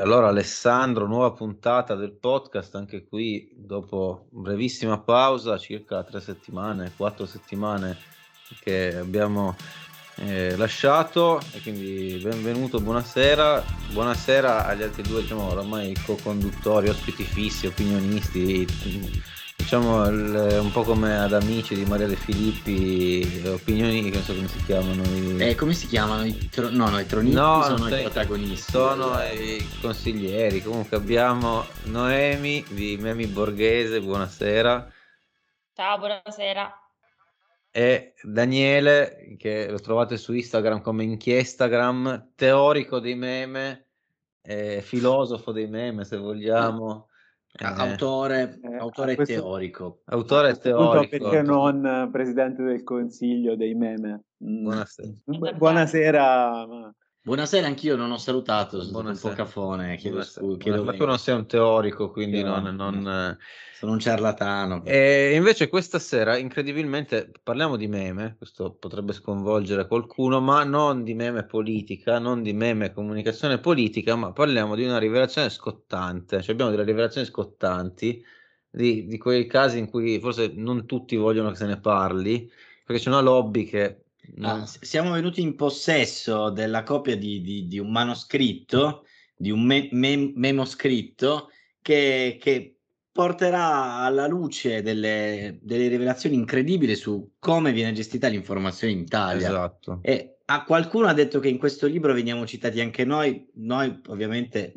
allora Alessandro, nuova puntata del podcast, anche qui dopo brevissima pausa, circa tre settimane, quattro settimane che abbiamo eh, lasciato. E quindi benvenuto, buonasera, buonasera agli altri due, diciamo ormai co-conduttori, ospiti fissi, opinionisti, diciamo il, un po' come ad amici di Maria De Filippi, opinioni che non so come si chiamano. I... Eh, come si chiamano? I tro... No, no, i tronisti no, sono i protagonisti. Sono i consiglieri. Comunque abbiamo Noemi di Memi Borghese, buonasera. Ciao, buonasera. E Daniele, che lo trovate su Instagram come Inchiestagram, teorico dei meme, eh, filosofo dei meme se vogliamo. Eh, autore, eh, autore questo, teorico. Autore teorico. Perché non presidente del consiglio dei meme? Mm. Buonasera. Buonasera. Buonasera, anch'io non ho salutato, sono un po' cafone, chiedo scusa. Ma tu non sei un teorico, quindi non, non, sono un ciarlatano. E invece questa sera, incredibilmente, parliamo di meme, questo potrebbe sconvolgere qualcuno, ma non di meme politica, non di meme comunicazione politica, ma parliamo di una rivelazione scottante. Cioè abbiamo delle rivelazioni scottanti di, di quei casi in cui forse non tutti vogliono che se ne parli, perché c'è una lobby che Ah, siamo venuti in possesso della copia di, di, di un manoscritto, di un me, me, memo scritto che, che, porterà alla luce delle, delle, rivelazioni incredibili su come viene gestita l'informazione in Italia. Esatto. E a qualcuno ha detto che in questo libro veniamo citati anche noi, noi ovviamente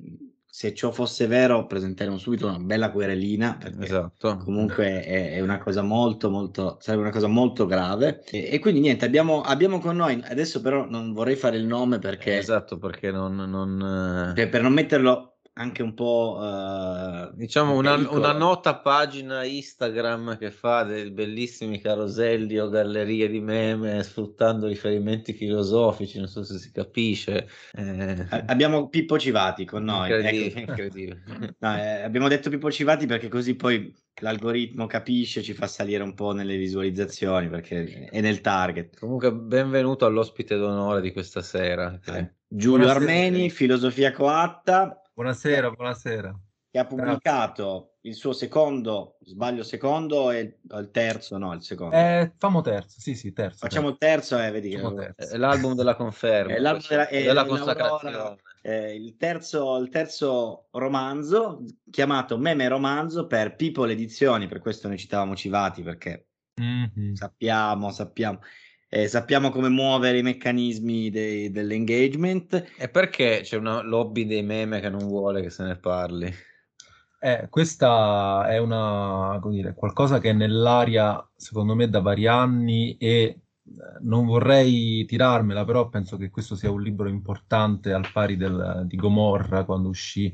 se ciò fosse vero presenteremo subito una bella querelina perché esatto. comunque è, è, una cosa molto molto sarebbe una cosa molto grave e, e quindi niente abbiamo, abbiamo, con noi adesso però non vorrei fare il nome perché esatto perché non, non per, per non metterlo anche un po' uh, diciamo una, una, nota pagina Instagram che fa dei bellissimi caroselli o gallerie di meme sfruttando riferimenti filosofici, non so se si capisce. Eh... Abbiamo Pippo Civati con noi. Incredibile. Ecco. incredibile. no, eh, abbiamo detto Pippo Civati perché così poi l'algoritmo capisce, ci fa salire un po' nelle visualizzazioni perché è nel target. Comunque benvenuto all'ospite d'onore di questa sera. Eh. Giulio Buonasera. Armeni, filosofia coatta Buonasera, buonasera. Che ha pubblicato Grazie. il suo secondo, sbaglio secondo e il terzo, no, il secondo. Eh, famo terzo, sì, sì, terzo. Facciamo il terzo e eh, vedi che... È l'album della conferma. È l'album della, è della consacrazione. Eh, il, terzo, il terzo romanzo, chiamato Meme Romanzo per People Edizioni, per questo noi citavamo Civati, perché mm-hmm. sappiamo, sappiamo eh, sappiamo come muovere i meccanismi dei, dell'engagement. E perché c'è una lobby dei meme che non vuole che se ne parli? Eh, questa è una, dire, qualcosa che è nell'aria, secondo me, da vari anni e eh, non vorrei tirarmela, però penso che questo sia un libro importante al pari del, di Gomorra quando uscì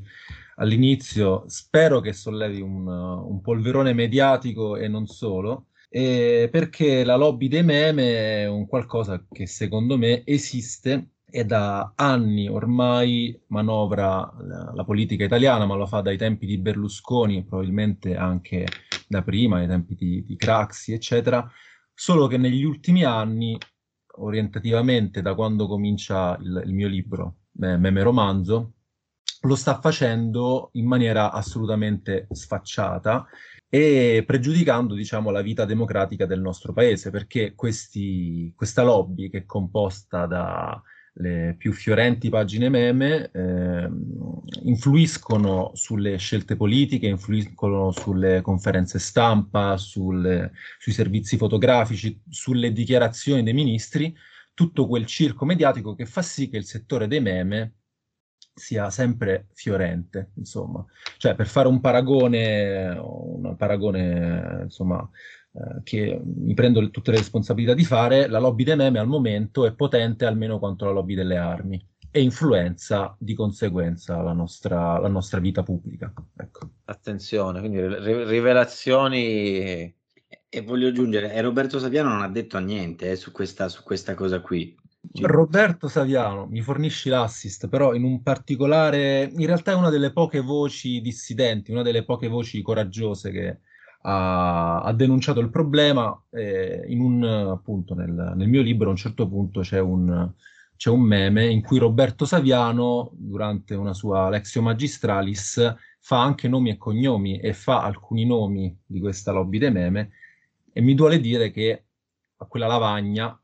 all'inizio. Spero che sollevi un, un polverone mediatico e non solo eh, perché la lobby dei meme è un qualcosa che secondo me esiste e da anni ormai manovra la, la, politica italiana, ma lo fa dai tempi di Berlusconi e probabilmente anche da prima, ai tempi di, di Craxi, eccetera, solo che negli ultimi anni, orientativamente da quando comincia il, il mio libro, Meme Romanzo, lo sta facendo in maniera assolutamente sfacciata e pregiudicando diciamo, la vita democratica del nostro paese, perché questi, questa lobby che è composta dalle più fiorenti pagine meme eh, influiscono sulle scelte politiche, influiscono sulle conferenze stampa, sulle, sui servizi fotografici, sulle dichiarazioni dei ministri, tutto quel circo mediatico che fa sì che il settore dei meme sia sempre fiorente, insomma. Cioè, per fare un paragone, un paragone, insomma, eh, che mi prendo tutte le responsabilità di fare, la lobby dei meme al momento è potente almeno quanto la lobby delle armi e influenza di conseguenza la nostra, la nostra vita pubblica. Ecco. Attenzione, quindi ri- rivelazioni... E voglio aggiungere, e Roberto Saviano non ha detto niente eh, su, questa, su questa cosa qui. Roberto Saviano, mi fornisci l'assist, però in un particolare, in realtà è una delle poche voci dissidenti, una delle poche voci coraggiose che ha, ha denunciato il problema. Eh, in un, appunto, nel, nel, mio libro a un certo punto c'è un, c'è un meme in cui Roberto Saviano, durante una sua Lexio Magistralis, fa anche nomi e cognomi e fa alcuni nomi di questa lobby dei meme e mi duole dire che a quella lavagna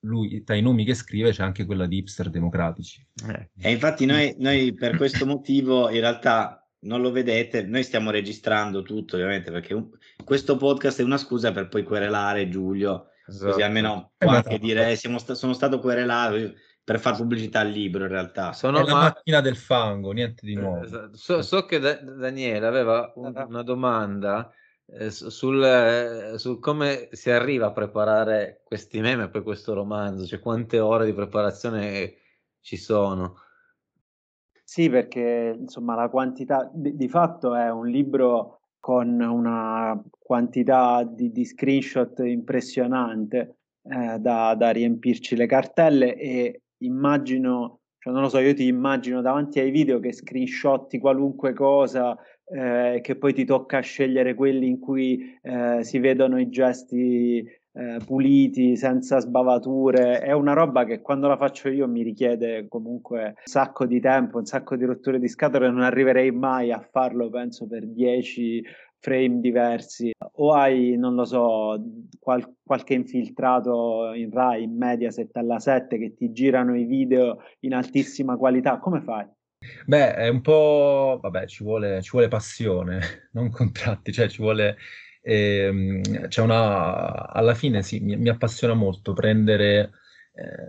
lui tra i nomi che scrive c'è anche quella di hipster democratici. Eh. E infatti noi, noi per questo motivo in realtà non lo vedete, noi stiamo registrando tutto ovviamente perché un, questo podcast è una scusa per poi querelare Giulio, esatto. così almeno eh, qualche dire sta, sono stato querelato per far pubblicità al libro in realtà. Sono è la ma... macchina del fango, niente di nuovo. Esatto. So, so, che da- Daniele aveva un, una domanda eh, sul, eh, su come si arriva a preparare questi meme poi questo romanzo, cioè quante ore di preparazione ci sono. Sì, perché insomma la quantità di, di fatto è un libro con una quantità di, di screenshot impressionante eh, da, da, riempirci le cartelle e immagino, cioè non lo so, io ti immagino davanti ai video che screenshotti qualunque cosa eh, che poi ti tocca scegliere quelli in cui eh, si vedono i gesti eh, puliti, senza sbavature. È una roba che quando la faccio io mi richiede comunque un sacco di tempo, un sacco di rotture di scatole. Non arriverei mai a farlo, penso, per 10 frame diversi. O hai, non lo so, qual- qualche infiltrato in Rai, in Mediaset alla 7 che ti girano i video in altissima qualità. Come fai? Beh, è un po', vabbè, ci vuole, ci vuole passione, non contratti, cioè ci vuole, ehm, c'è una, alla fine sì, mi, mi appassiona molto prendere,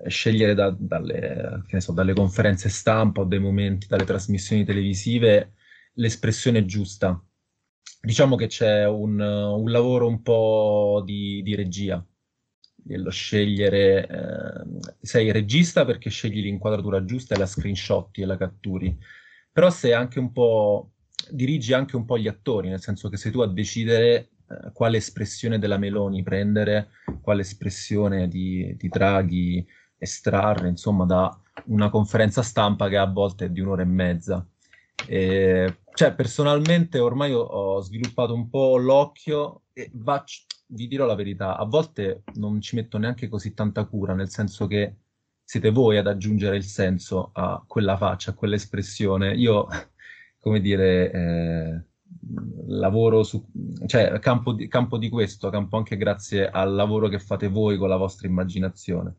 eh, scegliere da- dalle, che ne so, dalle conferenze stampa o dai momenti, dalle trasmissioni televisive, l'espressione giusta. Diciamo che c'è un, un lavoro un po' di, di regia dello scegliere, eh, sei regista perché scegli l'inquadratura giusta e la screenshotti e la catturi, però sei anche un po', dirigi anche un po' gli attori, nel senso che sei tu a decidere eh, quale espressione della Meloni prendere, quale espressione di, di Draghi estrarre, insomma, da una conferenza stampa che a volte è di un'ora e mezza. E, cioè, personalmente ormai ho, ho sviluppato un po' l'occhio e va, vi dirò la verità, a volte non ci metto neanche così tanta cura, nel senso che siete voi ad aggiungere il senso a quella faccia, a quell'espressione. Io, come dire, eh, lavoro su, cioè campo di, campo di questo, campo anche grazie al lavoro che fate voi con la vostra immaginazione.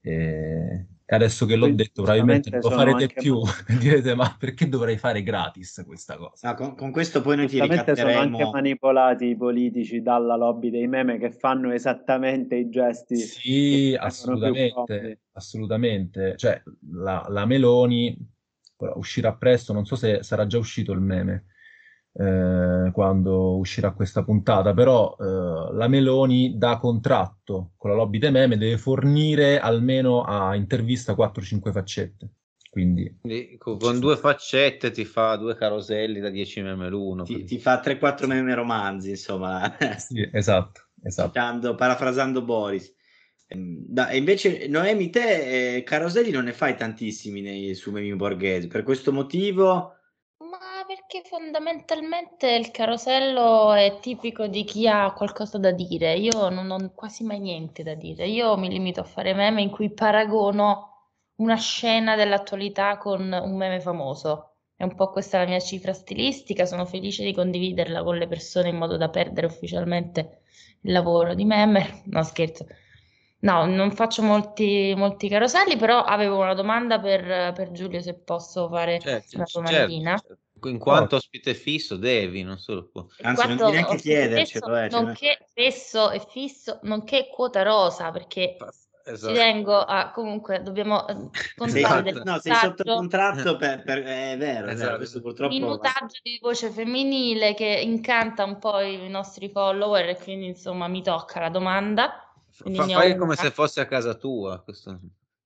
E, e adesso che l'ho detto, probabilmente lo farete più. Direte, ma perché dovrei fare gratis questa cosa? No, con, con, questo poi noi ti ricatteremo... sono anche manipolati i politici dalla lobby dei meme che fanno esattamente i gesti. Sì, assolutamente, assolutamente. Cioè, la, la Meloni uscirà presto, non so se sarà già uscito il meme, eh, quando uscirà questa puntata, però eh, la Meloni da contratto con la lobby dei meme deve fornire almeno a intervista 4-5 faccette. Quindi, Quindi con, con due faccette ti fa due caroselli da 10 meme l'uno. Ti, ti fa 3-4 meme romanzi, insomma. sì, esatto, esatto. Citando, parafrasando Boris. Ehm, da, invece, Noemi, te eh, caroselli non ne fai tantissimi nei, su memi borghesi. Per questo motivo perché fondamentalmente il carosello è tipico di chi ha qualcosa da dire. Io non ho quasi mai niente da dire. Io mi limito a fare meme in cui paragono una scena dell'attualità con un meme famoso. È un po' questa la mia cifra stilistica, sono felice di condividerla con le persone in modo da perdere ufficialmente il lavoro di meme. No, scherzo. No, non faccio molti, molti caroselli, però avevo una domanda per, per Giulio, se posso fare certo, una domandina. Certo, certo. In quanto ospite fisso devi, non solo può. Anzi, non devi neanche chiedercelo. Eh, cioè... Nonché fesso e fisso, nonché quota rosa, perché esatto. ci tengo a comunque dobbiamo eh, sei, no, sei sotto contratto per, per è vero, esatto. questo purtroppo minutaggio di voce femminile che incanta un po' i nostri follower e quindi insomma mi tocca la domanda Fa, fai come se fosse a casa tua questo.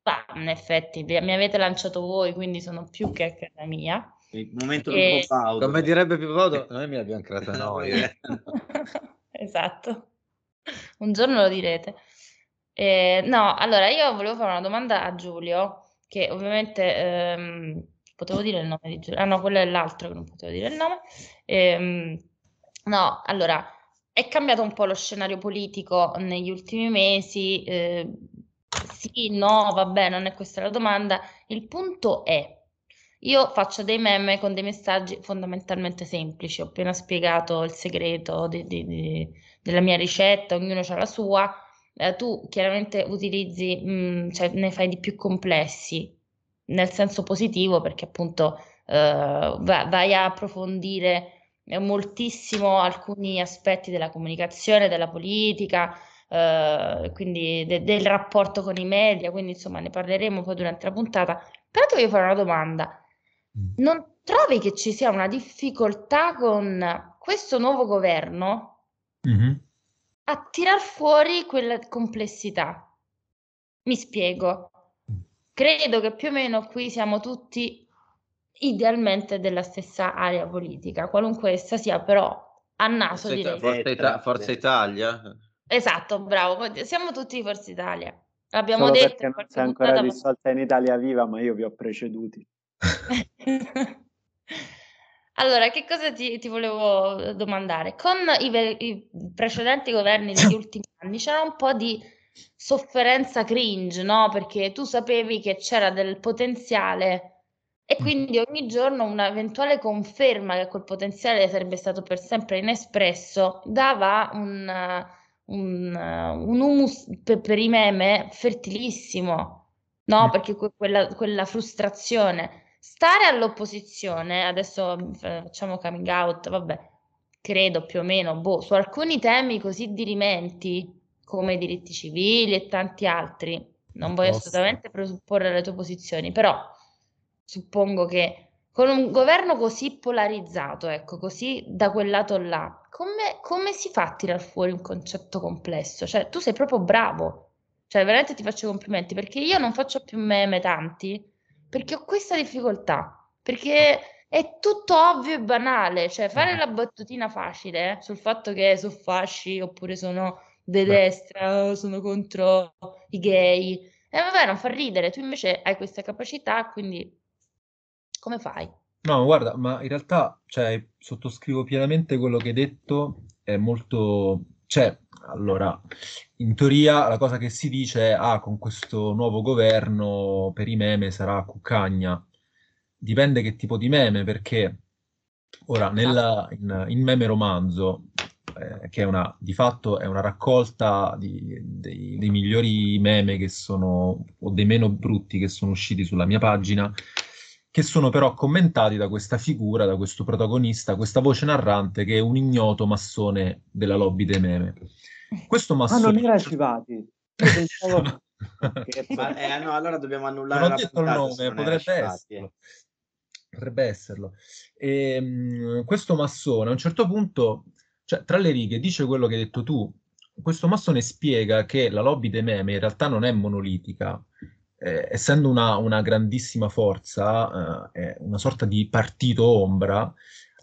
Bah, in effetti mi avete lanciato voi quindi sono più che a casa mia il momento e... Pippo Baudo. Come direbbe Pippo Baudo, noi mi abbiamo creata noi. esatto. Un giorno lo direte. Eh, no, allora io volevo fare una domanda a Giulio, che ovviamente ehm, potevo dire il nome di Giulio. Ah no, quello è l'altro che non potevo dire il nome. Eh, no, allora, è cambiato un po' lo scenario politico negli ultimi mesi. Eh, Sì, no, vabbè, non è questa la domanda. Il punto è, io faccio dei meme con dei messaggi fondamentalmente semplici. Ho appena spiegato il segreto di, di, di, della mia ricetta, ognuno ha la sua. Eh, tu chiaramente utilizzi, mh, mm, cioè ne fai di più complessi, nel senso positivo, perché appunto eh, vai a approfondire moltissimo alcuni aspetti della comunicazione, della politica, eh, quindi de- del rapporto con i media, quindi insomma ne parleremo poi durante la puntata. Però ti voglio fare una domanda. Mm. Non trovi che ci sia una difficoltà con questo nuovo governo mm-hmm. a tirar fuori quella complessità? Mi spiego. Credo che più o meno qui siamo tutti idealmente della stessa area politica, qualunque essa sia, però a naso Forza, direi. Forza, Ita- Forza Italia? Esatto, bravo, siamo tutti di Forza Italia. L'abbiamo Solo detto. Perché non sei ancora dissolta in Italia Viva, ma io vi ho preceduti. allora, che cosa ti, ti volevo domandare? Con i, i, precedenti governi degli ultimi anni c'era un po' di sofferenza cringe, no? Perché tu sapevi che c'era del potenziale e quindi ogni giorno un'eventuale conferma che quel potenziale sarebbe stato per sempre inespresso dava un, un, un humus per, per, i meme fertilissimo, no? Mm. Perché que- quella, quella frustrazione. Stare all'opposizione, adesso facciamo coming out, vabbè, credo più o meno, boh, su alcuni temi così dirimenti come i diritti civili e tanti altri, non voglio assolutamente presupporre le tue posizioni, però suppongo che con un governo così polarizzato, ecco, così da quel lato là, come, come si fa a tirar fuori un concetto complesso? Cioè, tu sei proprio bravo. Cioè, veramente ti faccio complimenti perché io non faccio più meme tanti perché ho questa difficoltà. Perché è tutto ovvio e banale. Cioè, fare la battutina facile eh, sul fatto che sono fasci oppure sono di destra, sono contro i gay. E eh, vabbè, non fa ridere. Tu invece hai questa capacità, quindi come fai? No, guarda, ma in realtà, cioè, sottoscrivo pienamente quello che hai detto, è molto... Cioè, allora, in teoria la cosa che si dice è, ah, con questo nuovo governo per i meme sarà cuccagna. Dipende che tipo di meme, perché ora, nella, in, in meme romanzo, eh, che è una, di fatto è una raccolta di, dei, dei migliori meme che sono, o dei meno brutti che sono usciti sulla mia pagina, che sono però commentati da questa figura, da questo protagonista, questa voce narrante che è un ignoto massone della lobby dei meme. Questo massone... Ah, non era Civati. Pensavo... Ma, eh, no, allora dobbiamo annullare non ho detto il nome, potrebbe esserlo. Potrebbe esserlo. E, um, questo massone a un certo punto, cioè, tra le righe, dice quello che hai detto tu. Questo massone spiega che la lobby dei meme in realtà non è monolitica, eh, essendo una, una, grandissima forza, eh, una sorta di partito ombra,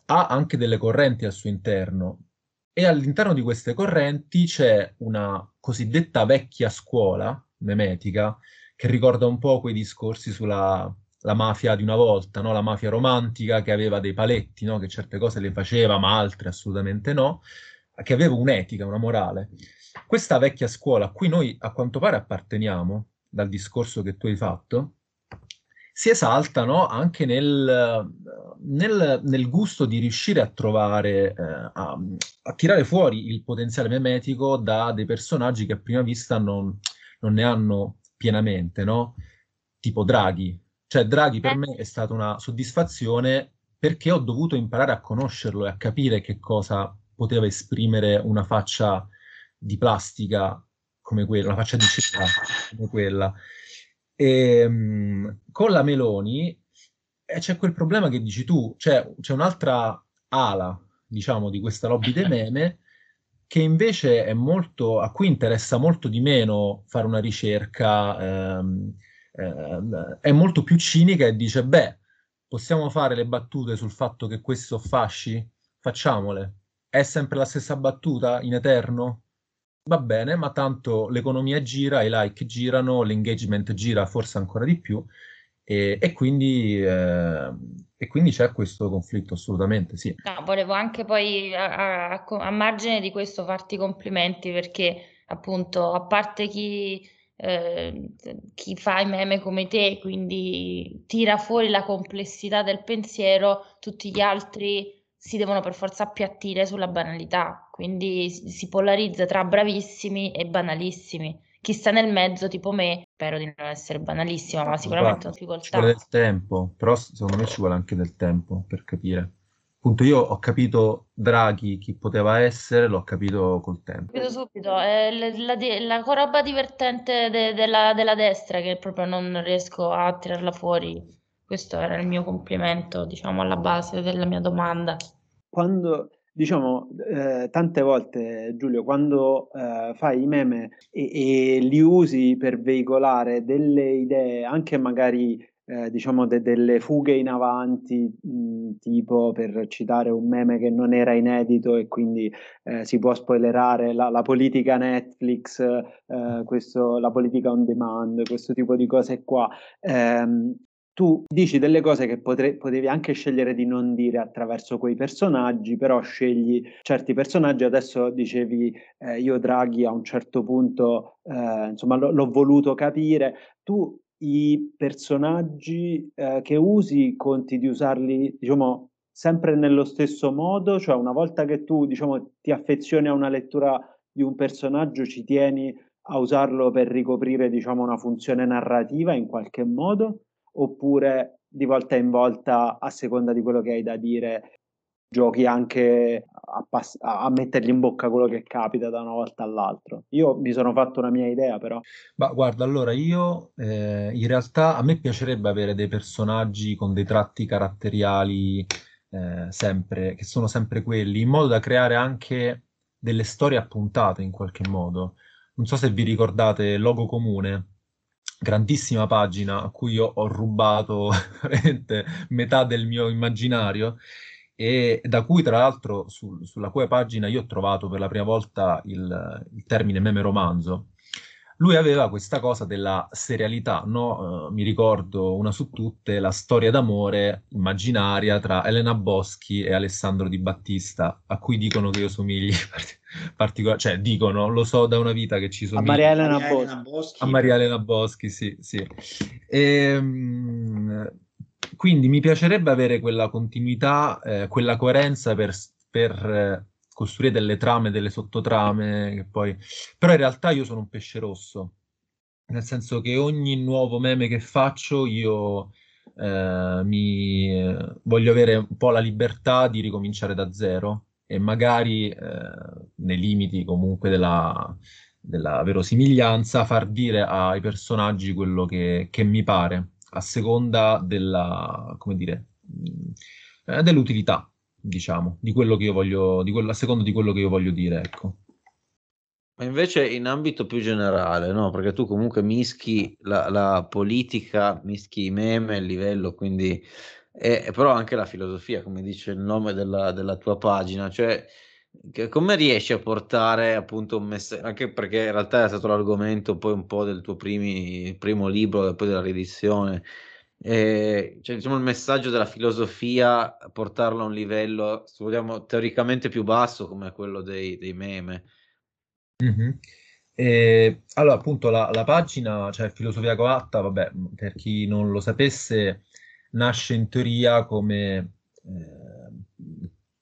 ha anche delle correnti al suo interno. E all'interno di queste correnti c'è una cosiddetta vecchia scuola memetica che ricorda un po' quei discorsi sulla la mafia di una volta, no? la mafia romantica che aveva dei paletti, no? che certe cose le faceva ma altre assolutamente no, che aveva un'etica, una morale. Questa vecchia scuola a cui noi a quanto pare apparteniamo, dal discorso che tu hai fatto, si esaltano anche nel, nel, nel, gusto di riuscire a trovare, eh, a, a, tirare fuori il potenziale memetico da dei personaggi che a prima vista non, non ne hanno pienamente, no? Tipo Draghi. Cioè Draghi per me è stata una soddisfazione perché ho dovuto imparare a conoscerlo e a capire che cosa poteva esprimere una faccia di plastica come quella, una faccia di cera come quella. E, ehm, con la Meloni eh, c'è quel problema che dici tu, cioè c'è un'altra ala, diciamo, di questa lobby dei meme che invece è molto, a cui interessa molto di meno fare una ricerca, ehm, ehm, è molto più cinica e dice, beh, possiamo fare le battute sul fatto che questi sono fasci? Facciamole. È sempre la stessa battuta in eterno? Va bene, ma tanto l'economia gira, i like girano, l'engagement gira forse ancora di più e, e, quindi, eh, e quindi, c'è questo conflitto assolutamente, sì. No, volevo anche poi a, a, a, margine di questo farti complimenti perché appunto a parte chi eh, chi fa i meme come te, quindi tira fuori la complessità del pensiero, tutti gli altri si devono per forza appiattire sulla banalità, quindi si polarizza tra bravissimi e banalissimi. Chi sta nel mezzo, tipo me, spero di non essere banalissima, ma sicuramente ho difficoltà. Ci vuole del tempo, però secondo me ci vuole anche del tempo per capire appunto io ho capito Draghi chi poteva essere, l'ho capito col tempo. Capito subito, è la, la, la roba divertente de, della, della, destra che proprio non riesco a tirarla fuori. Questo era il mio complimento, diciamo, alla base della mia domanda. Quando, diciamo, eh, tante volte, Giulio, quando eh, fai i meme e, e li usi per veicolare delle idee, anche magari eh, diciamo de- delle fughe in avanti, mh, tipo per citare un meme che non era inedito e quindi eh, si può spoilerare la, la politica Netflix, eh, questo, la politica on demand, questo tipo di cose qua. Ehm, tu dici delle cose che potre- potevi anche scegliere di non dire attraverso quei personaggi, però scegli certi personaggi. Adesso dicevi eh, io Draghi a un certo punto, eh, insomma, l- l'ho voluto capire. Tu i personaggi eh, che usi conti di usarli, diciamo, sempre nello stesso modo, cioè una volta che tu, diciamo, ti affezioni a una lettura di un personaggio, ci tieni a usarlo per ricoprire, diciamo, una funzione narrativa in qualche modo, oppure di volta in volta, a seconda di quello che hai da dire, giochi anche a, pass- a, mettergli in bocca quello che capita da una volta all'altra. Io mi sono fatto una mia idea, però. Ma guarda, allora io eh, in realtà a me piacerebbe avere dei personaggi con dei tratti caratteriali eh, sempre, che sono sempre quelli, in modo da creare anche delle storie appuntate in qualche modo. Non so se vi ricordate Logo Comune, grandissima pagina a cui io ho rubato metà del mio immaginario e da cui tra l'altro su, sulla cui pagina io ho trovato per la prima volta il, il termine meme romanzo. Lui aveva questa cosa della serialità, no? Uh, mi ricordo una su tutte, la storia d'amore immaginaria tra Elena Boschi e Alessandro Di Battista, a cui dicono che io somigli particolare, cioè dicono, lo so da una vita che ci sono. A Maria Elena, Boschi. A Maria Elena Boschi, sì, sì. E, um, quindi mi piacerebbe avere quella continuità, eh, quella coerenza per, per eh, costruire delle trame, delle sottotrame, poi... però in realtà io sono un pesce rosso, nel senso che ogni nuovo meme che faccio io eh, mi voglio avere un po' la libertà di ricominciare da zero e magari eh, nei limiti comunque della, della verosimiglianza far dire ai personaggi quello che, che mi pare a seconda della, come dire, eh, dell'utilità, diciamo, di quello che io voglio, di quello, a seconda di quello che io voglio dire, ecco. Ma invece in ambito più generale, no? Perché tu comunque mischi la, la politica, mischi i meme, il livello, quindi... E, però anche la filosofia, come dice il nome della, della tua pagina, cioè come riesci a portare appunto un messaggio, anche perché in realtà è stato l'argomento poi un po' del tuo primi, primo libro e poi della riedizione, eh, cioè diciamo il messaggio della filosofia, portarlo a un livello, se vogliamo, teoricamente più basso come quello dei, dei meme. Mm-hmm. Eh, allora, appunto, la, la, pagina, cioè Filosofia Coatta, vabbè, per chi non lo sapesse, nasce in teoria come eh,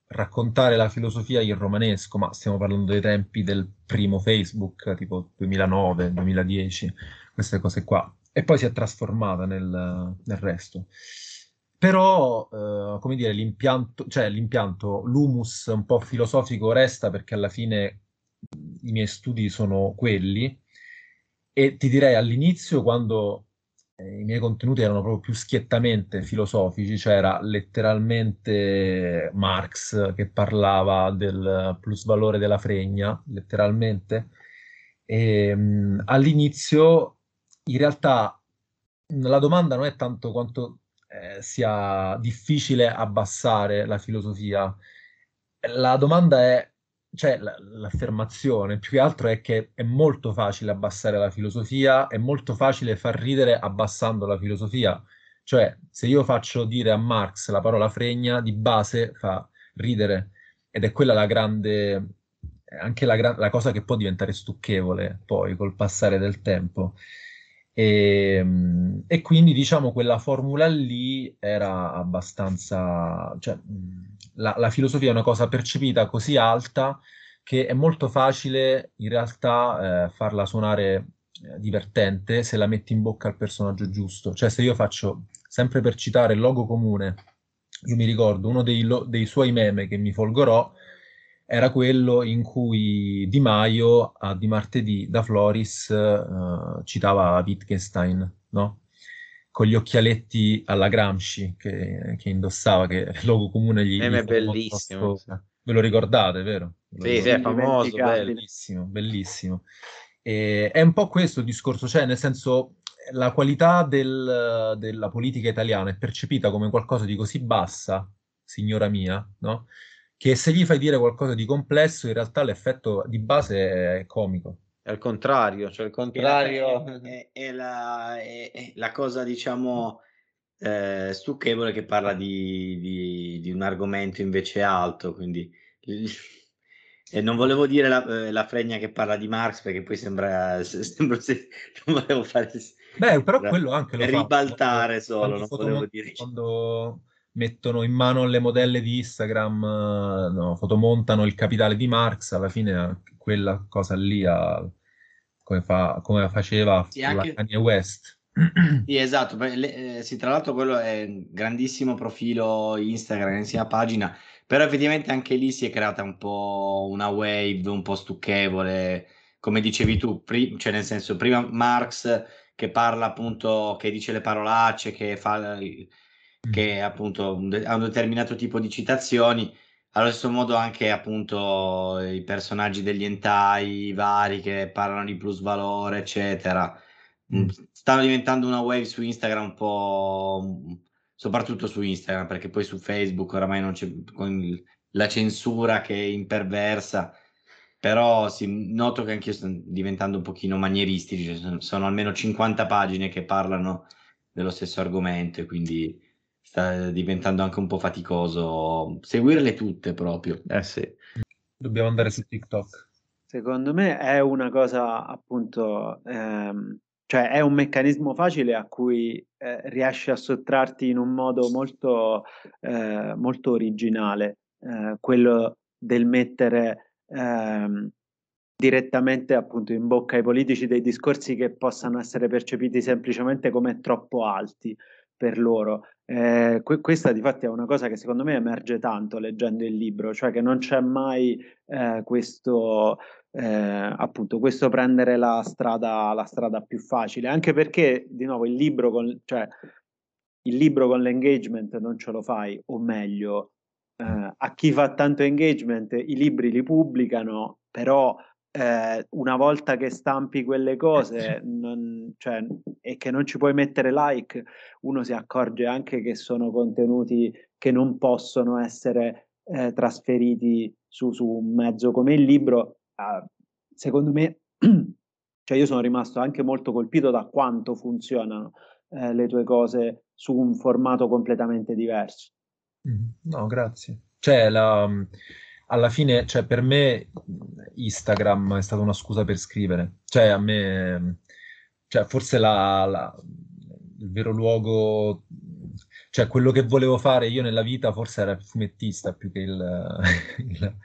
raccontare la filosofia in romanesco, ma stiamo parlando dei tempi del primo Facebook, tipo 2009, 2010, queste cose qua. E poi si è trasformata nel, nel resto. Però, eh, come dire, l'impianto, cioè l'impianto, l'humus un po' filosofico resta perché alla fine i miei studi sono quelli. E ti direi all'inizio, quando i miei contenuti erano proprio più schiettamente filosofici, cioè era letteralmente Marx che parlava del plusvalore della fregna, letteralmente. E, um, all'inizio, in realtà, la domanda non è tanto quanto eh, sia difficile abbassare la filosofia, la domanda è cioè l'affermazione più che altro è che è molto facile abbassare la filosofia, è molto facile far ridere abbassando la filosofia. Cioè, se io faccio dire a Marx la parola fregna, di base fa ridere. Ed è quella la grande, anche la, la, cosa che può diventare stucchevole poi col passare del tempo. E, ehm, e, quindi diciamo quella formula lì era abbastanza, cioè, la, la, filosofia è una cosa percepita così alta che è molto facile in realtà eh, farla suonare eh, divertente se la metti in bocca al personaggio giusto. Cioè se io faccio, sempre per citare il logo comune, io mi ricordo uno dei, lo, dei suoi meme che mi folgorò, era quello in cui Di Maio a Di Martedì da Floris uh, citava Wittgenstein, no? Con gli occhialetti alla Gramsci che, che indossava, che il logo comune gli... Meme bellissimo. Sì. Ve lo ricordate, vero? Sì, sì, è famoso, bellissimo, bellissimo. E è un po' questo il discorso, cioè nel senso la qualità del, della politica italiana è percepita come qualcosa di così bassa, signora mia, no? Che se gli fai dire qualcosa di complesso, in realtà l'effetto di base è comico. È il contrario, cioè il contrario... È, è, è, la, è la, cosa, diciamo, eh, stucchevole che parla di, di, di, un argomento invece alto, quindi... E non volevo dire la, eh, la, fregna che parla di Marx perché poi sembra, sembra se non volevo fare Beh, però quello anche lo ribaltare fa. solo, non volevo dire. Quando mettono in mano le modelle di Instagram, eh, no, fotomontano il capitale di Marx, alla fine quella cosa lì ha, come, fa, come, faceva sì, anche... Kanye West. Sì, esatto, eh, sì, tra l'altro quello è un grandissimo profilo Instagram, sia pagina, però effettivamente anche lì si è creata un po' una wave un po' stucchevole, come dicevi tu, pri- cioè nel senso prima Marx che parla appunto, che dice le parolacce, che fa che appunto ha un determinato tipo di citazioni. Allo stesso modo anche appunto i personaggi degli entai vari che parlano di plus valore, eccetera. Mm. Stanno diventando una wave su Instagram un po', soprattutto su Instagram, perché poi su Facebook oramai non c'è con la censura che è imperversa. Però sì, noto che anch'io sto diventando un pochino manieristici, cioè sono, sono almeno 50 pagine che parlano dello stesso argomento, quindi sta diventando anche un po' faticoso seguirle tutte proprio. Eh sì. Dobbiamo andare su TikTok. Secondo me è una cosa appunto, ehm, cioè è un meccanismo facile a cui eh, riesci a sottrarti in un modo molto, eh, molto originale, eh, quello del mettere ehm, direttamente appunto in bocca ai politici dei discorsi che possano essere percepiti semplicemente come troppo alti per loro. Eh, que- questa di fatti è una cosa che secondo me emerge tanto leggendo il libro, cioè che non c'è mai eh, questo, eh, appunto, questo prendere la strada, la strada più facile, anche perché di nuovo il libro con, cioè, il libro con l'engagement non ce lo fai, o meglio, eh, a chi fa tanto engagement i libri li pubblicano, però eh, una volta che stampi quelle cose non, cioè, e che non ci puoi mettere like, uno si accorge anche che sono contenuti che non possono essere eh, trasferiti su, su, un mezzo come il libro. Eh, secondo me, cioè io sono rimasto anche molto colpito da quanto funzionano eh, le tue cose su un formato completamente diverso. No, grazie. Cioè, la alla fine, cioè, per me Instagram è stata una scusa per scrivere. Cioè, a me, cioè, forse la, la, il vero luogo, cioè, quello che volevo fare io nella vita forse era il fumettista più che il, il,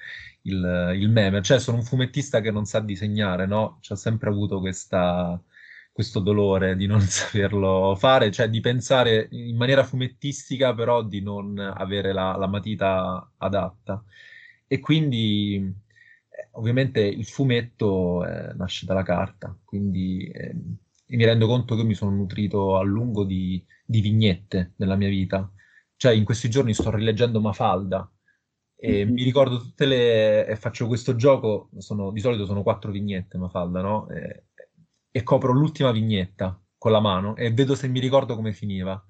il, il meme. Cioè, sono un fumettista che non sa disegnare, no? Cioè, ho sempre avuto questa, questo dolore di non saperlo fare, cioè di pensare in maniera fumettistica, però di non avere la, la matita adatta. E quindi eh, ovviamente il fumetto eh, nasce dalla carta, quindi eh, mi rendo conto che mi sono nutrito a lungo di, di, vignette nella mia vita. Cioè in questi giorni sto rileggendo Mafalda e mm-hmm. mi ricordo tutte le... e faccio questo gioco, sono, di solito sono quattro vignette Mafalda, no? E, e copro l'ultima vignetta con la mano e vedo se mi ricordo come finiva.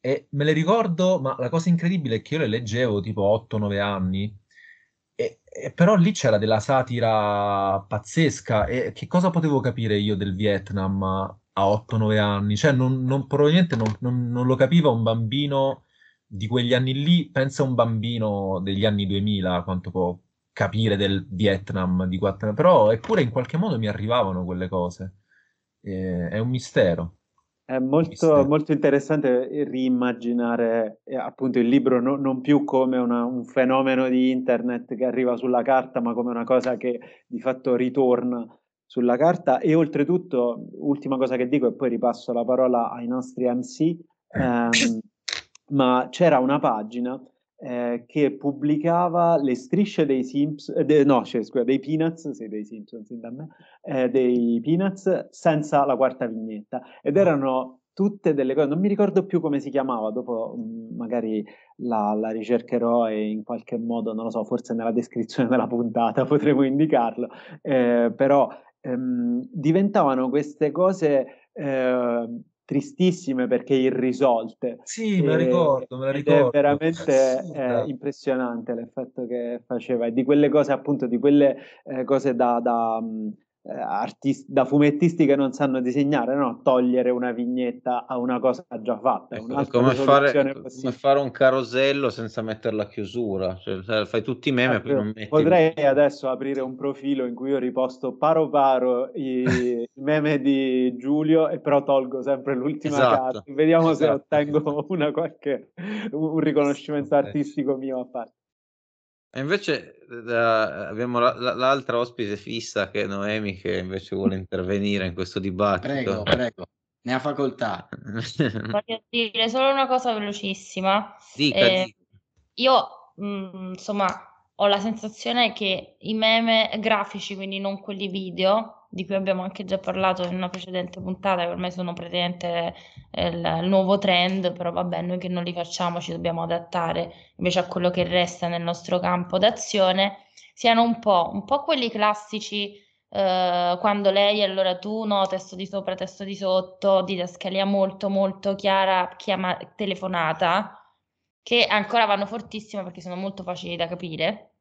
E me le ricordo, ma la cosa incredibile è che io le leggevo tipo 8-9 anni e, e però lì c'era della satira pazzesca e che cosa potevo capire io del Vietnam a 8-9 anni? Cioè, non, non, probabilmente non, non, lo capiva un bambino di quegli anni lì, pensa a un bambino degli anni 2000, quanto può capire del Vietnam di quattro anni, però eppure in qualche modo mi arrivavano quelle cose. Eh, è un mistero. È molto, molto interessante riimmaginare eh, appunto il libro no, non più come una, un fenomeno di internet che arriva sulla carta, ma come una cosa che di fatto ritorna sulla carta. E oltretutto, ultima cosa che dico, e poi ripasso la parola ai nostri MC, ehm, ma c'era una pagina eh, che pubblicava le strisce dei Simpsons, eh, de, no, cioè, scusa, dei Peanuts, sì, dei Simpsons da me, eh, dei Peanuts senza la quarta vignetta. Ed erano tutte delle cose, non mi ricordo più come si chiamava, dopo mh, mm, magari la, la, ricercherò e in qualche modo, non lo so, forse nella descrizione della puntata potremo indicarlo, eh, però ehm, diventavano queste cose eh, tristissime perché irrisolte. Sì, me la ricordo, me la ricordo. È veramente eh, impressionante l'effetto che faceva e di quelle cose appunto, di quelle eh, cose da, da eh, artisti, da fumettisti che non sanno disegnare, no? togliere una vignetta a una cosa già fatta. Ecco, è come fare, come fare, un carosello senza mettere la chiusura, cioè, fai tutti i meme. Eh, metti... Potrei adesso aprire un profilo in cui io riposto paro paro i meme di Giulio e però tolgo sempre l'ultima esatto. carta. Vediamo esatto. se ottengo una qualche, un riconoscimento artistico mio a parte. E invece da, abbiamo la, la, l'altra ospite fissa che è Noemi che invece vuole intervenire in questo dibattito. Prego, prego, ne ha facoltà. Voglio dire solo una cosa velocissima. Dica, eh, dica. Io, mh, mm, insomma, ho la sensazione che i meme grafici, quindi non quelli video, di cui abbiamo anche già parlato in una precedente puntata, che ormai sono praticamente eh, il, il, nuovo trend, però vabbè, noi che non li facciamo ci dobbiamo adattare invece a quello che resta nel nostro campo d'azione, siano un po', un po quelli classici eh, quando lei, allora tu, no, testo di sopra, testo di sotto, didascalia molto molto chiara, chiama, telefonata, che ancora vanno fortissimo perché sono molto facili da capire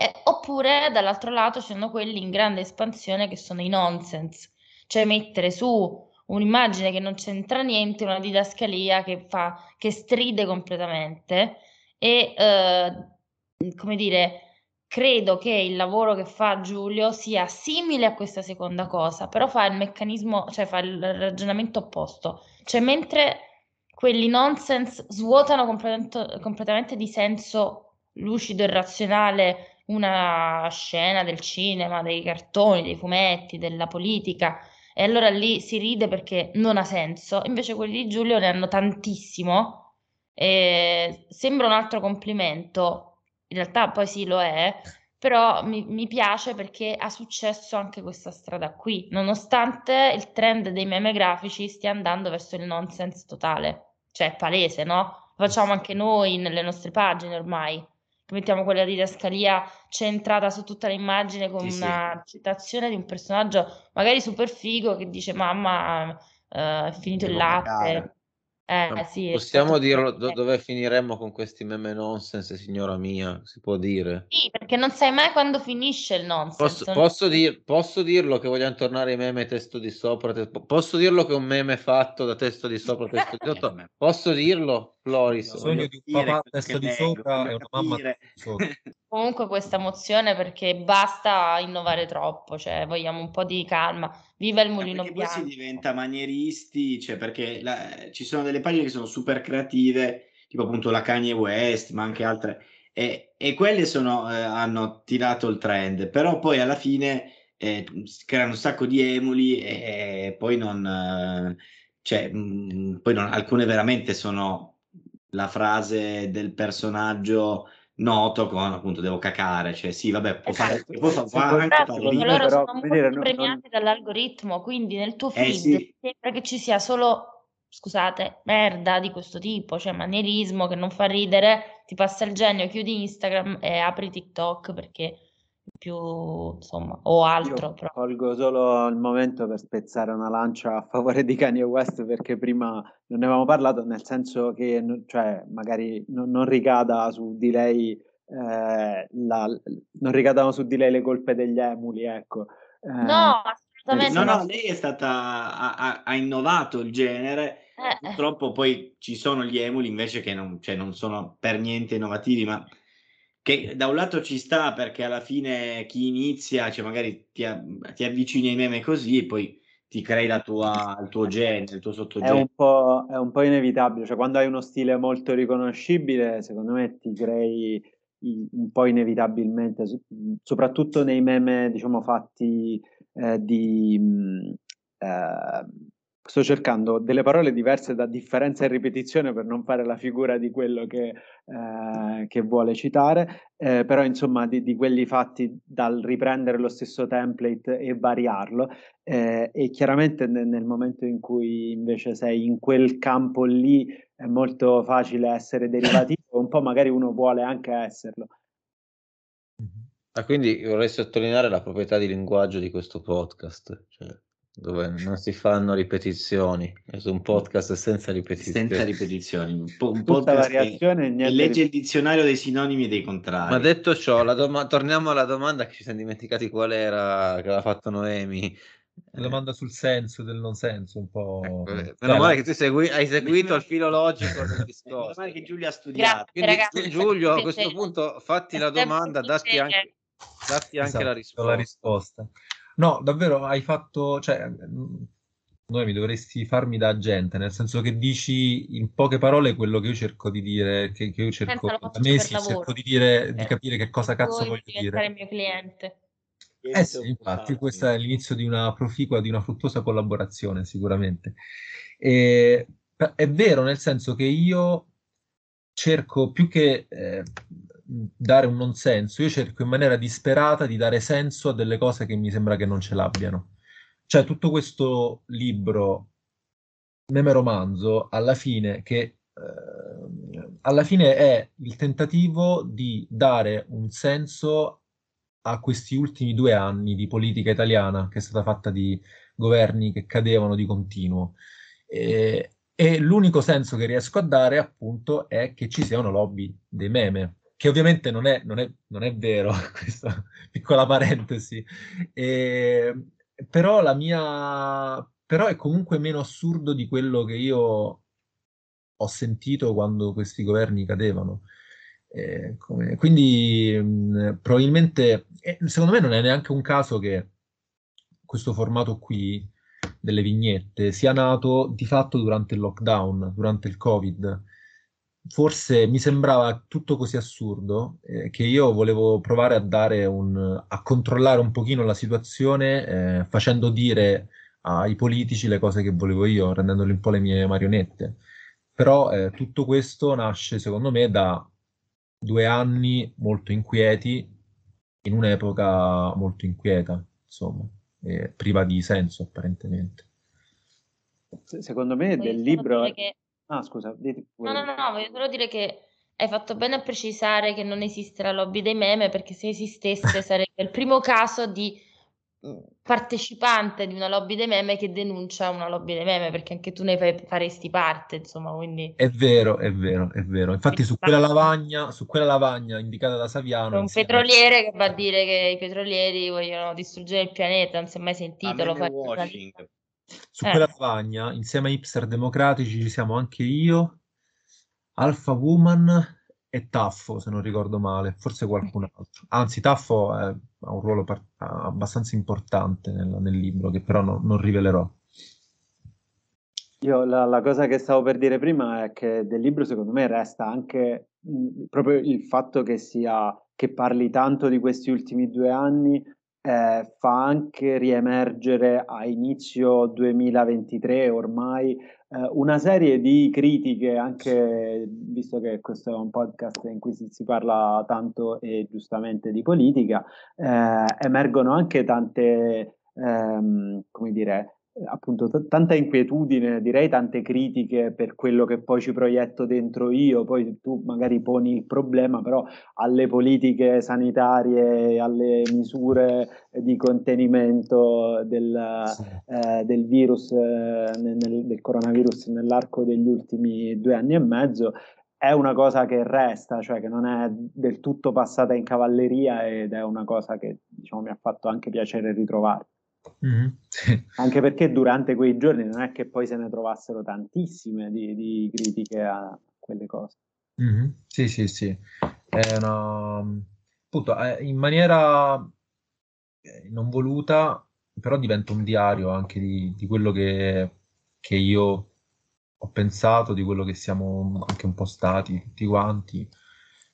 eh, oppure dall'altro lato ci sono quelli in grande espansione che sono i nonsense, cioè mettere su un'immagine che non c'entra niente, una didascalia che fa che stride completamente e eh, come dire, credo che il lavoro che fa Giulio sia simile a questa seconda cosa, però fa il meccanismo, cioè fa il ragionamento opposto. Cioè mentre quelli nonsense svuotano completamente, completamente di senso lucido e razionale una scena del cinema, dei cartoni, dei fumetti, della politica, e allora lì si ride perché non ha senso. Invece quelli di Giulio ne hanno tantissimo. E sembra un altro complimento, in realtà poi sì lo è, però mi, mi, piace perché ha successo anche questa strada qui, nonostante il trend dei meme grafici stia andando verso il nonsense totale, cioè è palese, no? Lo facciamo anche noi nelle nostre pagine ormai mettiamo quella didascalia centrata su tutta l'immagine con sì, una sì. citazione di un personaggio magari super figo che dice mamma uh, è finito Devo il latte. Eh, sì, Possiamo dirlo do- dove finiremo con questi meme nonsense, signora mia? Si può dire? Sì, perché non sai mai quando finisce il nonsense. Posso, posso, dir- posso dirlo che vogliamo tornare ai meme testo di sopra? Te- posso dirlo che un meme fatto da testo di sopra, testo di sotto? Posso dirlo, Floris? Il sogno di un papà testo di sopra e una mamma sotto. Comunque questa mozione perché basta innovare troppo, cioè vogliamo un po' di calma. Viva il mulino eh, bianco. Poi si diventa manieristi, cioè perché la, ci sono delle pagine che sono super creative, tipo appunto la Kanye West, ma anche altre, e, e quelle sono, eh, hanno tirato il trend, però poi alla fine eh, creano un sacco di emuli e, poi non, eh, cioè, mh, mm, poi non, alcune veramente sono la frase del personaggio noto con appunto devo cacare, cioè sì, vabbè, può fare, esatto. può, può fare anche fare loro però, sono molto vedere, premiati non... dall'algoritmo, quindi nel tuo eh, feed eh, sì. sembra che ci sia solo, scusate, merda di questo tipo, cioè manierismo che non fa ridere, ti passa il genio, chiudi Instagram e apri TikTok perché più insomma o altro. Io colgo solo il momento per spezzare una lancia a favore di Kanye West perché prima non ne avevamo parlato, nel senso che cioè, magari non, non ricada su di lei eh, la, non ricadano su di lei le colpe degli emuli, ecco. Eh, no, assolutamente. No, no, lei è stata, ha, ha innovato il genere. Eh, eh. Purtroppo poi ci sono gli emuli invece che non, cioè, non sono per niente innovativi, ma Che da un lato ci sta perché alla fine chi inizia, cioè magari ti, ti avvicini ai meme così e poi ti crei la tua, il tuo genere, il tuo sottogenere. È un, po', è un po' inevitabile, cioè quando hai uno stile molto riconoscibile, secondo me ti crei un po' inevitabilmente, soprattutto nei meme, diciamo, fatti eh, di... Eh, sto cercando delle parole diverse da differenza e ripetizione per non fare la figura di quello che, eh, che vuole citare, eh, però insomma di, di, quelli fatti dal riprendere lo stesso template e variarlo eh, e chiaramente nel, nel, momento in cui invece sei in quel campo lì è molto facile essere derivativo, un po' magari uno vuole anche esserlo. Ah, quindi vorrei sottolineare la proprietà di linguaggio di questo podcast. Cioè dove non si fanno ripetizioni, è un podcast senza ripetizioni. Senza ripetizioni, un, po- un podcast variazione, che legge il dizionario dei sinonimi e dei contrari. Ma detto ciò, dom- torniamo alla domanda che ci siamo dimenticati qual era, che aveva fatto Noemi. La domanda sul senso del non senso, un po'. Ecco, meno male che tu segui- hai seguito il filologico del discorso. Meno male che Giulio ha studiato. Grazie, ragazzi, Giulio, a questo punto fatti la domanda, datti anche, datti anche esatto, la risposta. La risposta. No, davvero hai fatto, cioè, mm, noi mi dovresti farmi da agente, nel senso che dici in poche parole quello che io cerco di dire, che, che io cerco da mesi, cerco di dire, di eh, capire che cosa cazzo voglio dire. il mio cliente. Eh sì, infatti, questo è l'inizio di una proficua, di una fruttuosa collaborazione, sicuramente. E, è vero, nel senso che io cerco più che eh, dare un non senso, io cerco in maniera disperata di dare senso a delle cose che mi sembra che non ce l'abbiano. Cioè, tutto questo libro, meme romanzo, alla fine, che eh, alla fine è il tentativo di dare un senso a questi ultimi due anni di politica italiana, che è stata fatta di governi che cadevano di continuo. E, e l'unico senso che riesco a dare, appunto, è che ci sia una lobby dei meme, che ovviamente non è, non è, non è vero, questa piccola parentesi, e, però la mia... però è comunque meno assurdo di quello che io ho sentito quando questi governi cadevano. Eh, come, quindi mh, probabilmente, eh, secondo me non è neanche un caso che questo formato qui delle vignette sia nato di fatto durante il lockdown, durante il Covid forse mi sembrava tutto così assurdo eh, che io volevo provare a dare un, a controllare un pochino la situazione eh, facendo dire ai politici le cose che volevo io, rendendoli un po' le mie marionette. Però eh, tutto questo nasce, secondo me, da due anni molto inquieti in un'epoca molto inquieta, insomma, priva di senso apparentemente. Secondo me del libro... Che Ah, scusa, dite No, no, no, no, voglio solo dire che hai fatto bene a precisare che non esiste la lobby dei meme, perché se esistesse sarebbe il primo caso di mhmm, partecipante di una lobby dei meme che denuncia una lobby dei meme, perché anche tu ne fai- faresti parte, insomma, quindi È vero, è vero, è vero. Infatti su quella lavagna, su quella lavagna indicata da Saviano, un petroliere che va a dire che i petrolieri vogliono distruggere il pianeta, non si è mai sentito, lo fa su eh. quella lavagna, insieme a hipster democratici, ci siamo anche io, Alpha Woman e Taffo, se non ricordo male, forse qualcun altro. Anzi, Taffo è, ha un ruolo par- abbastanza importante nel, nel, libro, che però no, non rivelerò. Io la, la, cosa che stavo per dire prima è che del libro secondo me resta anche mh, proprio il fatto che sia che parli tanto di questi ultimi due anni eh, fa anche riemergere a inizio 2023 ormai eh, una serie di critiche, anche visto che questo è un podcast in cui si, si parla tanto e giustamente di politica, eh, emergono anche tante, ehm, come dire, appunto t- tanta inquietudine, direi tante critiche per quello che poi ci proietto dentro io, poi tu magari poni il problema, però alle politiche sanitarie, alle misure di contenimento del, sì. eh, del virus, eh, nel, del coronavirus nell'arco degli ultimi due anni e mezzo, è una cosa che resta, cioè che non è del tutto passata in cavalleria ed è una cosa che diciamo, mi ha fatto anche piacere ritrovare. Mm-hmm. Anche perché durante quei giorni non è che poi se ne trovassero tantissime di, di critiche a quelle cose. Mm-hmm. Sì, sì, sì. è una... appunto, in maniera eh, non voluta, però diventa un diario anche di, di quello che, che io ho pensato, di quello che siamo anche un po' stati tutti quanti.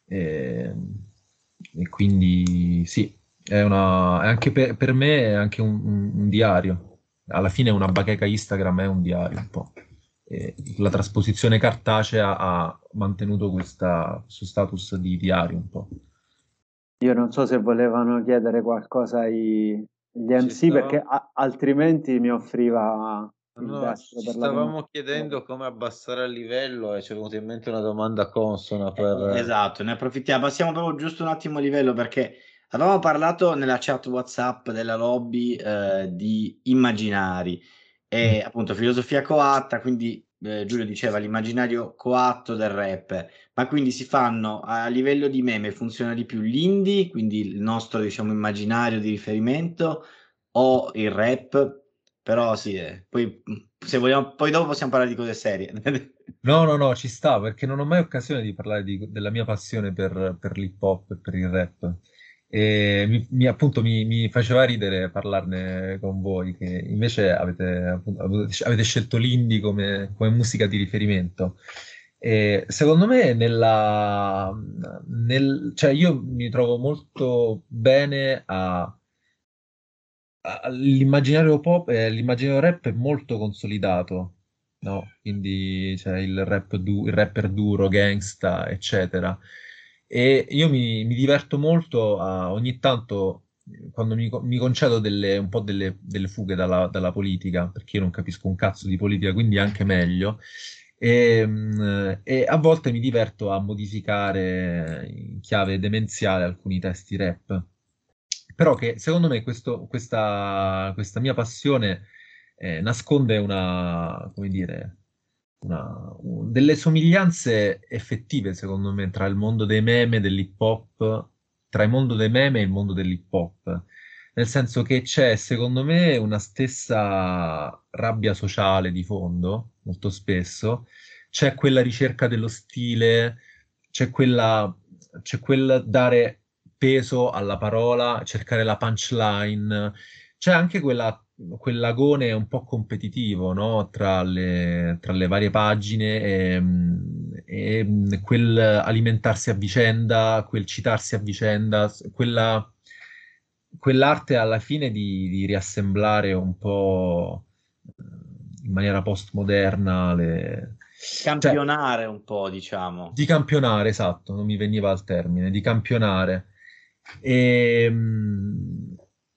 E, e quindi sì, è, una, è anche per, per, me è anche un, un, un, diario. Alla fine una bacheca Instagram è un diario un po'. E la trasposizione cartacea ha mantenuto questa, questo status di diario un po'. Io non so se volevano chiedere qualcosa ai, gli MC perché a, altrimenti mi offriva No, ci stavamo chiedendo come abbassare il livello e ci è venuta in mente una domanda consona per... Esatto, ne approfittiamo. Passiamo proprio giusto un attimo a livello perché avevamo parlato nella chat WhatsApp della lobby eh, di immaginari e mm. appunto filosofia coatta, quindi eh, Giulio diceva l'immaginario coatto del rap, ma quindi si fanno a livello di meme funziona di più l'indie, quindi il nostro diciamo immaginario di riferimento o il rap però sì, eh. poi, se vogliamo, poi dopo possiamo parlare di cose serie. no, no, no, ci sta, perché non ho mai occasione di parlare di, della mia passione per, per l'hip hop e per il rap. E mi, mi appunto mi, mi, faceva ridere parlarne con voi, che invece avete, appunto, avete scelto l'indie come, come musica di riferimento. E secondo me nella, nel, cioè io mi trovo molto bene a l'immaginario pop, eh, l'immaginario rap è molto consolidato, no? Quindi c'è il, du- il rapper duro, gangsta, eccetera. E io mi, mi diverto molto a, ogni tanto quando mi, mi concedo delle, un po' delle, delle fughe dalla, dalla, politica, perché io non capisco un cazzo di politica, quindi anche meglio. E, ehm, e, a volte mi diverto a modificare in chiave demenziale alcuni testi rap però che secondo me questo, questa, questa, mia passione eh, nasconde una, come dire, una, un, delle somiglianze effettive, secondo me, tra il mondo dei meme e dell'hip hop, tra il mondo dei meme e il mondo dell'hip hop. Nel senso che c'è, secondo me, una stessa rabbia sociale di fondo, molto spesso, c'è quella ricerca dello stile, c'è quella, c'è quel dare peso alla parola, cercare la punchline. C'è anche quella, quell'agone un po' competitivo no? tra, le, tra, le, varie pagine e, e, quel alimentarsi a vicenda, quel citarsi a vicenda, quella, quell'arte alla fine di, di riassemblare un po' in maniera postmoderna le, campionare cioè, un po', diciamo. Di campionare, esatto, non mi veniva al termine, di campionare. E, ehm,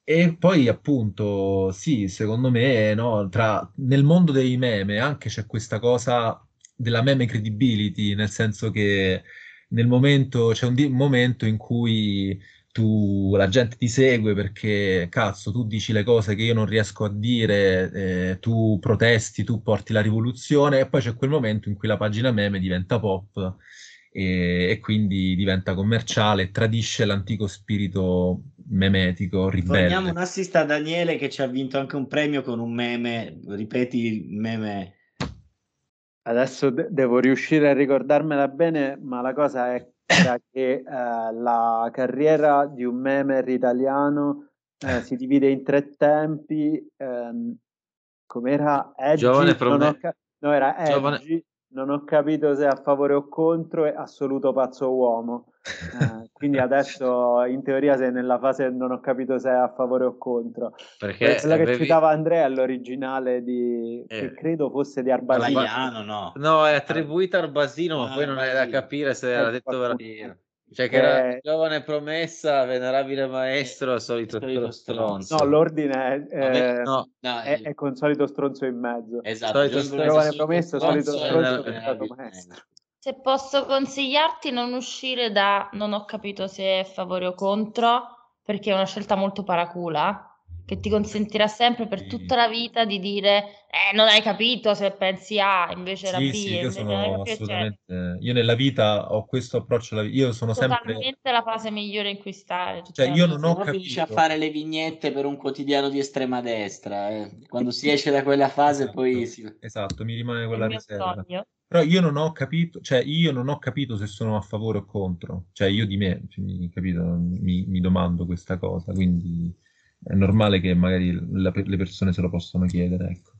e poi appunto, sì, secondo me, no, tra, nel mondo dei meme anche c'è questa cosa della meme credibility, nel senso che nel momento, c'è un, di- momento in cui tu, la gente ti segue perché, cazzo, tu dici le cose che io non riesco a dire, eh, tu protesti, tu porti la rivoluzione, e poi c'è quel momento in cui la pagina meme diventa pop e, e quindi diventa commerciale, tradisce l'antico spirito memetico, ribelle. Vogliamo un assist a Daniele che ci ha vinto anche un premio con un meme, ripeti il meme. Adesso de- devo riuscire a ricordarmela bene, ma la cosa è che eh, la carriera di un memer italiano eh, si divide in tre tempi. Ehm, com'era? Edgy, Giovane prome- ca- no, era Edgy, Giovane non ho capito se a favore o contro, è assoluto pazzo uomo. Eh, quindi adesso in teoria sei nella fase non ho capito se è a favore o contro. Perché quella avevi... che citava Andrea è l'originale di eh. che credo fosse di Arbasino. no. No, è attribuita a Arbasino, ah, ma poi non hai da capire se era detto veramente. Cioè che era eh, giovane promessa, venerabile maestro, al solito, solito stronzo. No, l'ordine è, Vabbè, no, no, è, è, con solito stronzo in mezzo. Esatto, solito giovane promessa, solito stronzo, stronzo maestro. Se posso consigliarti non uscire da non ho capito se è favore o contro, perché è una scelta molto paracula che ti consentirà sempre per tutta la vita di dire eh, non hai capito se pensi A, invece era sì, B. Sì, io sono assolutamente... Io nella vita ho questo approccio, alla... io sono Totalmente sempre... la fase migliore in cui stare. Cioè, io non ho capito... finisci a fare le vignette per un quotidiano di estrema destra, eh. quando si esce da quella fase esatto, poi si... Esatto, mi rimane quella riserva. Sogno. Però io non ho capito, cioè io non ho capito se sono a favore o contro, cioè io di me, cioè, capito, mi, mi, domando questa cosa, quindi è normale che magari la, le persone se lo possano chiedere, ecco.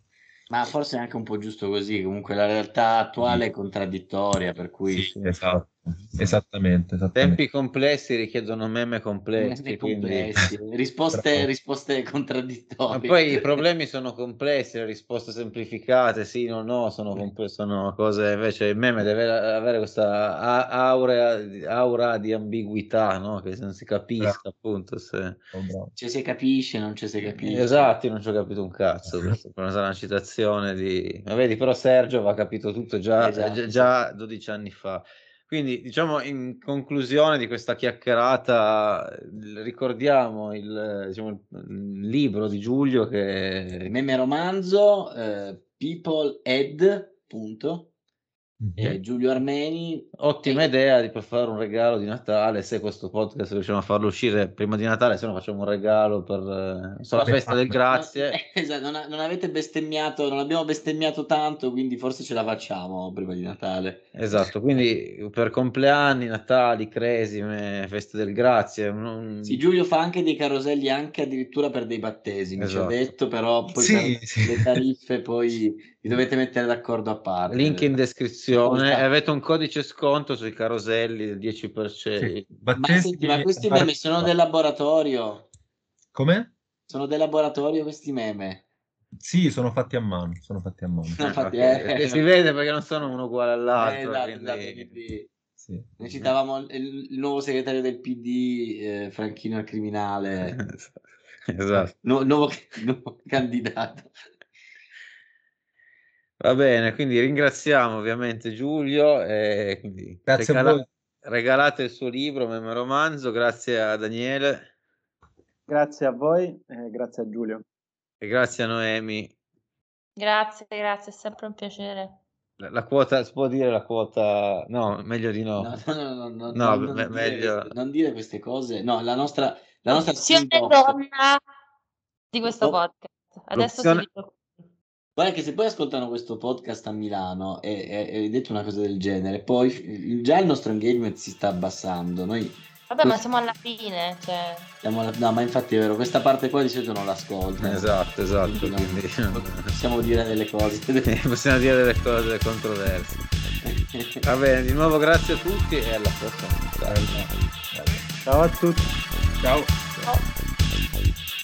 Ma forse è anche un po' giusto così, comunque la realtà attuale è contraddittoria, per cui... Sì, esatto, esattamente, esattamente. Tempi complessi richiedono meme complessi. Meme complessi. Quindi... risposte, risposte, contraddittorie. Ma poi i problemi sono complessi, le risposte semplificate, sì, no, no, sono, sono cose... Invece il meme deve avere questa aura, aura di ambiguità, no? Che non si capisca, Bravo. appunto, se... Oh, ci si capisce, non ci si capisce. Esatto, non ci ho capito un cazzo, questa è una citazione di... Ma vedi, però Sergio aveva capito tutto già, esatto. già, già 12 anni fa. Quindi, diciamo, in conclusione di questa chiacchierata, ricordiamo il, diciamo, il libro di Giulio che... Meme romanzo, eh, People Ed, punto, Eh, Giulio Armeni. Ottima e... idea di per fare un regalo di Natale. Se questo podcast riusciamo a farlo uscire prima di Natale, se no facciamo un regalo per eh, so, la festa del grazie. Non, esatto, non, non, avete bestemmiato, non abbiamo bestemmiato tanto, quindi forse ce la facciamo prima di Natale. Esatto, quindi per compleanni, Natali, Cresime, feste del grazie. Non... Sì, Giulio fa anche dei caroselli, anche addirittura per dei battesimi, esatto. ci ha detto, però poi sì, sì. le tariffe poi vi dovete mettere d'accordo a parte. Link in descrizione. Avete un codice sconto sui caroselli del 10%. Sì. Ma, senti, ma questi meme sono del laboratorio. Come? Sono del laboratorio questi meme. Sì, sono fatti a mano. Sono fatti a mano. No, fatti, eh, eh, si vede perché non sono uno uguale all'altro. Eh, esatto, esatto, quindi... Sì. Noi citavamo il, il, nuovo segretario del PD, eh, Franchino il criminale. esatto. Nu- nuovo, nuovo candidato. Va bene, quindi ringraziamo ovviamente Giulio e quindi grazie regala- a voi. regalate il suo libro, Meme Romanzo, grazie a Daniele. Grazie a voi e grazie a Giulio. E grazie a Noemi. Grazie, grazie, è sempre un piacere. La, la quota, si può dire la quota? No, meglio di no. No, no, no, no, no, no me- meglio... Dire, non dire queste cose. No, la nostra... La nostra donna di questo podcast. Adesso L'opzione... si dice Guarda che se poi ascoltano questo podcast a Milano e, e detto una cosa del genere, poi già il nostro engagement si sta abbassando. Noi Vabbè, ma siamo alla fine. Cioè... Siamo alla... No, ma infatti è vero, questa parte qua di solito non l'ascolto. Esatto, esatto. Quindi quindi... Possiamo dire delle cose. possiamo dire delle cose controverse. Va bene, di nuovo grazie a tutti e alla prossima. Ciao a tutti. Ciao. Ciao.